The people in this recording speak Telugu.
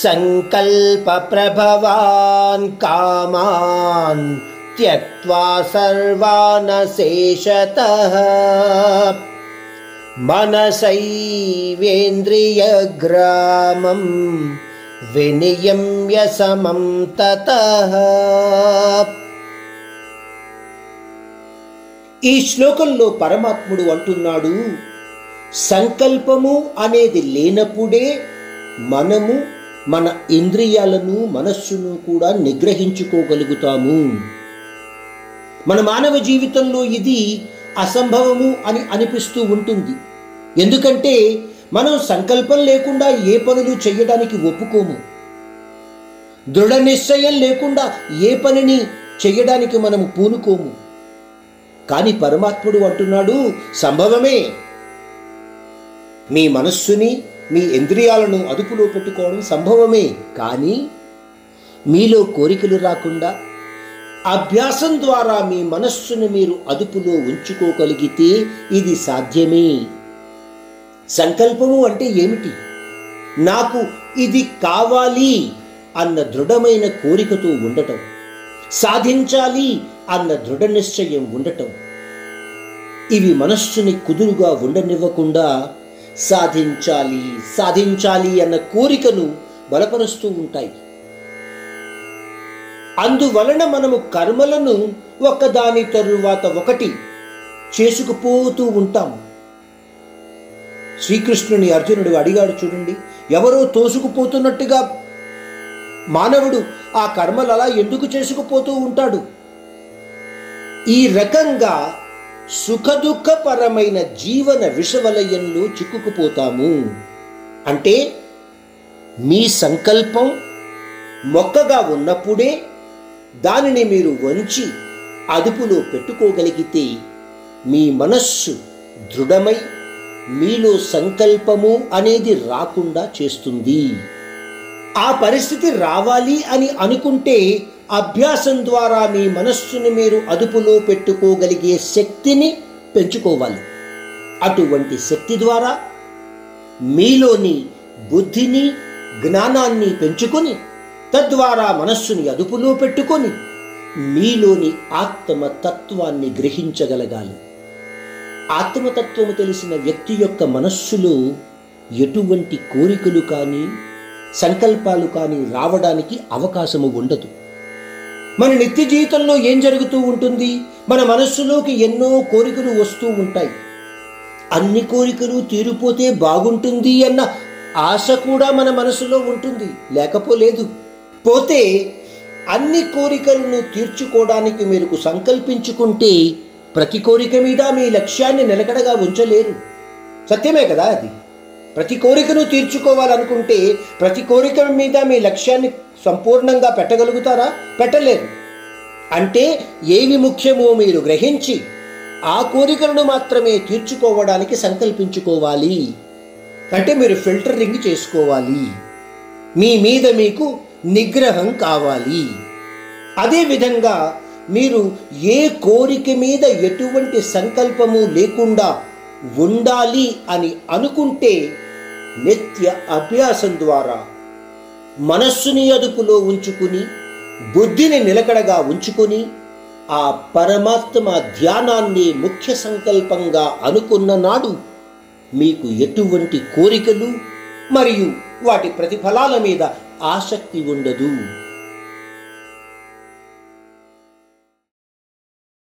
सङ्कल्पप्रभवान् कामान् त्यक्त्वा सर्वानशेषतः मनसैवेन्द्रियग्रामं विनियम्य समं ततः ఈ శ్లోకంలో పరమాత్ముడు అంటున్నాడు సంకల్పము అనేది లేనప్పుడే మనము మన ఇంద్రియాలను మనస్సును కూడా నిగ్రహించుకోగలుగుతాము. మన మానవ జీవితంలో ఇది అసంభవము అని అనిపిస్తూ ఉంటుంది. ఎందుకంటే మనం సంకల్పం లేకుండా ఏ పనులు చేయడానికి ఒప్పుకోము. దృఢ నిశ్చయం లేకుండా ఏ పనిని చేయడానికి మనము పూనుకోము. కానీ పరమాత్ముడు అంటున్నాడు సంభవమే. మీ మనస్సుని మీ ఇంద్రియాలను అదుపులో పెట్టుకోవడం సంభవమే. కానీ మీలో కోరికలు రాకుండా అభ్యాసం ద్వారా మీ మనస్సును మీరు అదుపులో ఉంచుకోగలిగితే ఇది సాధ్యమే. సంకల్పము అంటే ఏమిటి? నాకు ఇది కావాలి అన్న దృఢమైన కోరికతో ఉండటం సాధించాలి అన్న దృఢ నిశ్చయం ఉండటం ఇవి మనస్సుని కుదురుగా ఉండనివ్వకుండా సాధించాలి సాధించాలి అన్న కోరికను బలపరుస్తూ ఉంటాయి. అందువలన మనము కర్మలను ఒకదాని తరువాత ఒకటి చేసుకుపోతూ ఉంటాం శ్రీకృష్ణుని అర్జునుడు అడిగాడు చూడండి ఎవరో తోసుకుపోతున్నట్టుగా మానవుడు ఆ కర్మలు అలా ఎందుకు చేసుకుపోతూ ఉంటాడు? ఈ రకంగా సుఖదుఖపరమైన జీవన విషవలయంలో చిక్కుకుపోతాము. అంటే మీ సంకల్పం మొక్కగా ఉన్నప్పుడే దానిని మీరు వంచి అదుపులో పెట్టుకోగలిగితే మీ మనస్సు దృఢమై మీలో సంకల్పము అనేది రాకుండా చేస్తుంది. ఆ పరిస్థితి రావాలి అని అనుకుంటే అభ్యాసం ద్వారా మీ మనస్సుని మీరు అదుపులో పెట్టుకోగలిగే శక్తిని పెంచుకోవాలి. అటువంటి శక్తి ద్వారా మీలోని బుద్ధిని జ్ఞానాన్ని పెంచుకొని తద్వారా మనస్సుని అదుపులో పెట్టుకొని మీలోని ఆత్మతత్వాన్ని గ్రహించగలగాలి. ఆత్మతత్వము తెలిసిన వ్యక్తి యొక్క మనస్సులో ఎటువంటి కోరికలు కానీ సంకల్పాలు కానీ రావడానికి అవకాశము ఉండదు. మన నిత్య జీవితంలో ఏం జరుగుతూ ఉంటుంది? మన మనస్సులోకి ఎన్నో కోరికలు వస్తూ ఉంటాయి. అన్ని కోరికలు తీరిపోతే బాగుంటుంది అన్న ఆశ కూడా మన మనసులో ఉంటుంది. లేకపోలేదు. పోతే అన్ని కోరికలను తీర్చుకోవడానికి మీరు సంకల్పించుకుంటే ప్రతి కోరిక మీద మీ లక్ష్యాన్ని నిలకడగా ఉంచలేరు. సత్యమే కదా అది? ప్రతి కోరికను తీర్చుకోవాలనుకుంటే ప్రతి కోరిక మీద మీ లక్ష్యాన్ని సంపూర్ణంగా పెట్టగలుగుతారా? పెట్టలేరు అంటే ఏవి ముఖ్యమో మీరు గ్రహించి ఆ కోరికలను మాత్రమే తీర్చుకోవడానికి సంకల్పించుకోవాలి. అంటే మీరు ఫిల్టరింగ్ చేసుకోవాలి. మీ మీద మీకు నిగ్రహం కావాలి. అదేవిధంగా మీరు ఏ కోరిక మీద ఎటువంటి సంకల్పము లేకుండా ఉండాలి అని అనుకుంటే నిత్య అభ్యాసం ద్వారా మనస్సుని అదుపులో ఉంచుకుని బుద్ధిని నిలకడగా ఉంచుకుని ఆ పరమాత్మ ధ్యానాన్ని ముఖ్య సంకల్పంగా అనుకున్న నాడు మీకు ఎటువంటి కోరికలు మరియు వాటి ప్రతిఫలాల మీద ఆసక్తి ఉండదు.